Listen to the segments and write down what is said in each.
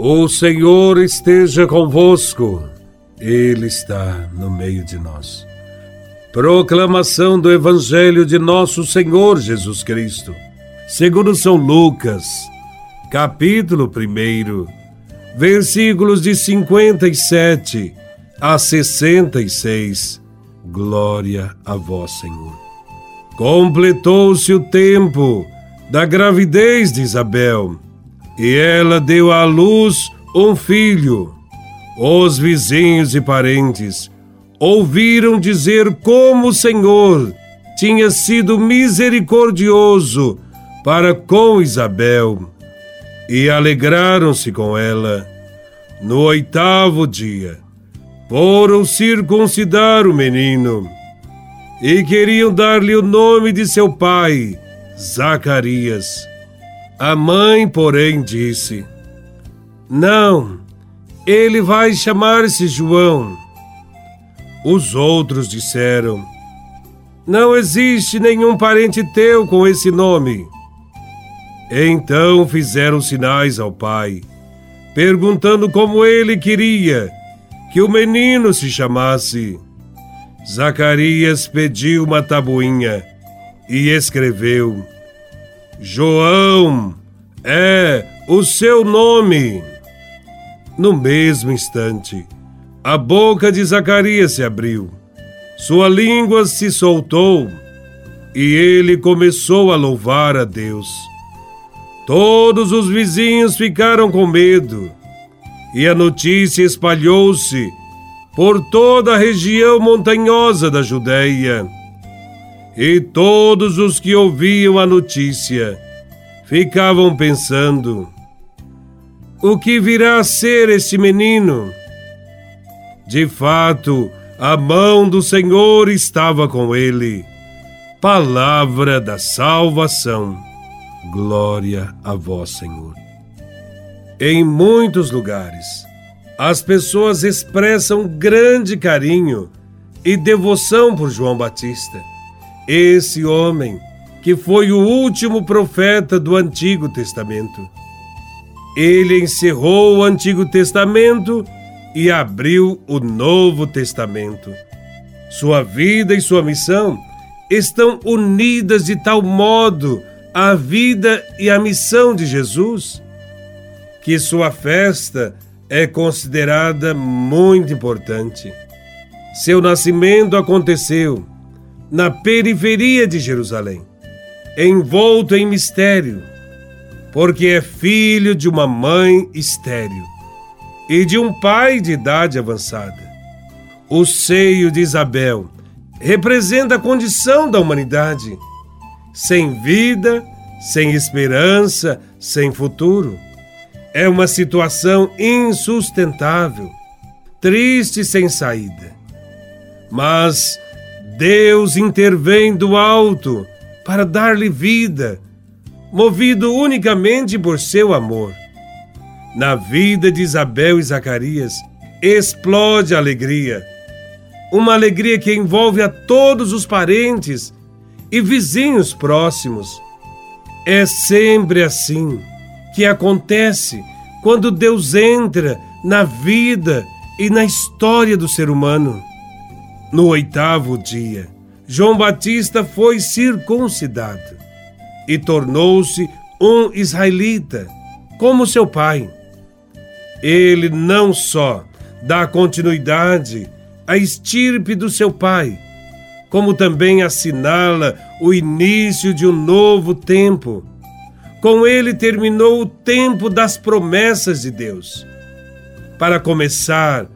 O Senhor esteja convosco, Ele está no meio de nós. Proclamação do Evangelho de Nosso Senhor Jesus Cristo, segundo São Lucas, capítulo 1, versículos de 57 a 66. Glória a Vós, Senhor. Completou-se o tempo da gravidez de Isabel e ela deu à luz um filho. Os vizinhos e parentes ouviram dizer como o Senhor tinha sido misericordioso para com Isabel e alegraram-se com ela. No oitavo dia, foram circuncidar o menino e queriam dar-lhe o nome de seu pai, Zacarias. A mãe, porém, disse: Não, ele vai chamar-se João. Os outros disseram: Não existe nenhum parente teu com esse nome. Então fizeram sinais ao pai, perguntando como ele queria que o menino se chamasse. Zacarias pediu uma tabuinha e escreveu: João é o seu nome. No mesmo instante, a boca de Zacarias se abriu, sua língua se soltou e ele começou a louvar a Deus. Todos os vizinhos ficaram com medo e a notícia espalhou-se por toda a região montanhosa da Judéia. E todos os que ouviam a notícia ficavam pensando: o que virá a ser este menino? De fato, a mão do Senhor estava com ele. Palavra da salvação. Glória a vós, Senhor. Em muitos lugares, as pessoas expressam grande carinho e devoção por João Batista esse homem, que foi o último profeta do Antigo Testamento. Ele encerrou o Antigo Testamento e abriu o Novo Testamento. Sua vida e sua missão estão unidas de tal modo à vida e à missão de Jesus que sua festa é considerada muito importante. Seu nascimento aconteceu na periferia de Jerusalém, envolto em mistério, porque é filho de uma mãe estéril e de um pai de idade avançada. O seio de Isabel representa a condição da humanidade, sem vida, sem esperança, sem futuro. É uma situação insustentável, triste sem saída. Mas Deus intervém do alto para dar-lhe vida, movido unicamente por seu amor. Na vida de Isabel e Zacarias explode a alegria, uma alegria que envolve a todos os parentes e vizinhos próximos. É sempre assim que acontece quando Deus entra na vida e na história do ser humano. No oitavo dia, João Batista foi circuncidado e tornou-se um israelita, como seu pai. Ele não só dá continuidade à estirpe do seu pai, como também assinala o início de um novo tempo. Com ele terminou o tempo das promessas de Deus, para começar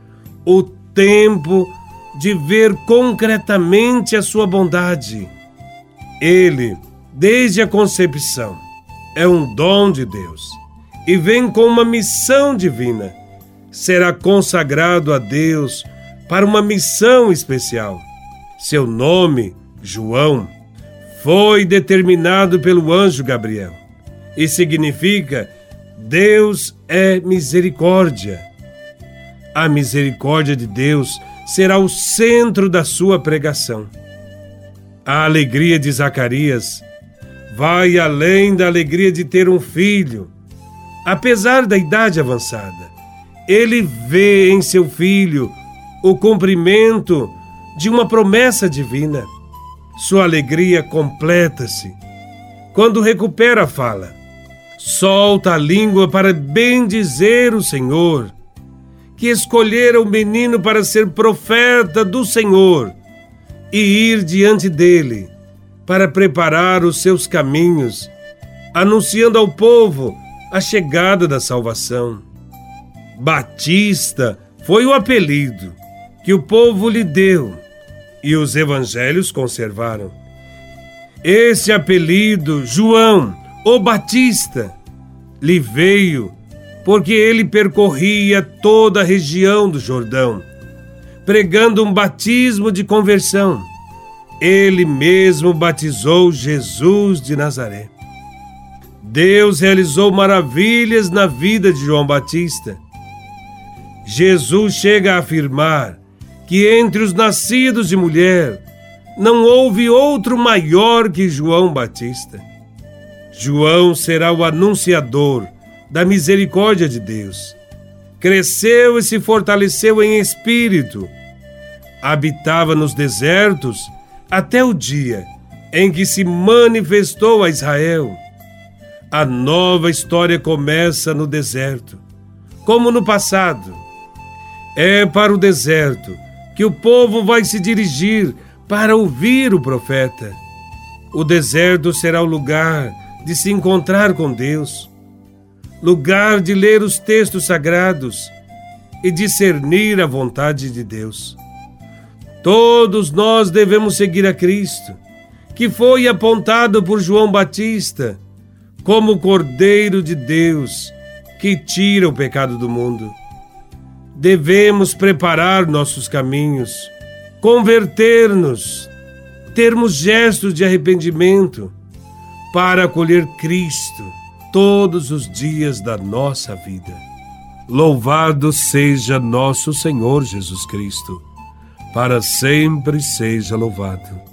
o tempo de ver concretamente a sua bondade. Ele, desde a concepção, é um dom de Deus e vem com uma missão divina. Será consagrado a Deus para uma missão especial. Seu nome, João, foi determinado pelo anjo Gabriel e significa Deus é misericórdia. A misericórdia de Deus será o centro da sua pregação. A alegria de Zacarias vai além da alegria de ter um filho, apesar da idade avançada, ele vê em seu filho o cumprimento de uma promessa divina. Sua alegria completa-se quando recupera a fala. Solta a língua para bendizer o Senhor, que escolhera o menino para ser profeta do Senhor e ir diante dele para preparar os seus caminhos, anunciando ao povo a chegada da salvação. Batista foi o apelido que o povo lhe deu e os evangelhos conservaram. Esse apelido, João, o Batista, lhe veio porque ele percorria toda a região do Jordão, pregando um batismo de conversão. Ele mesmo batizou Jesus de Nazaré. Deus realizou maravilhas na vida de João Batista. Jesus chega a afirmar que entre os nascidos de mulher não houve outro maior que João Batista. João será o anunciador da misericórdia de Deus. Cresceu e se fortaleceu em espírito. Habitava nos desertos até o dia em que se manifestou a Israel. A nova história começa no deserto, como no passado. É para o deserto que o povo vai se dirigir para ouvir o profeta. O deserto será o lugar de se encontrar com Deus, lugar de ler os textos sagrados e discernir a vontade de Deus. Todos nós devemos seguir a Cristo, que foi apontado por João Batista como o Cordeiro de Deus que tira o pecado do mundo devemos preparar nossos caminhos, converter-nos, termos gestos de arrependimento para acolher Cristo todos os dias da nossa vida. Louvado seja nosso Senhor Jesus Cristo, para sempre seja louvado.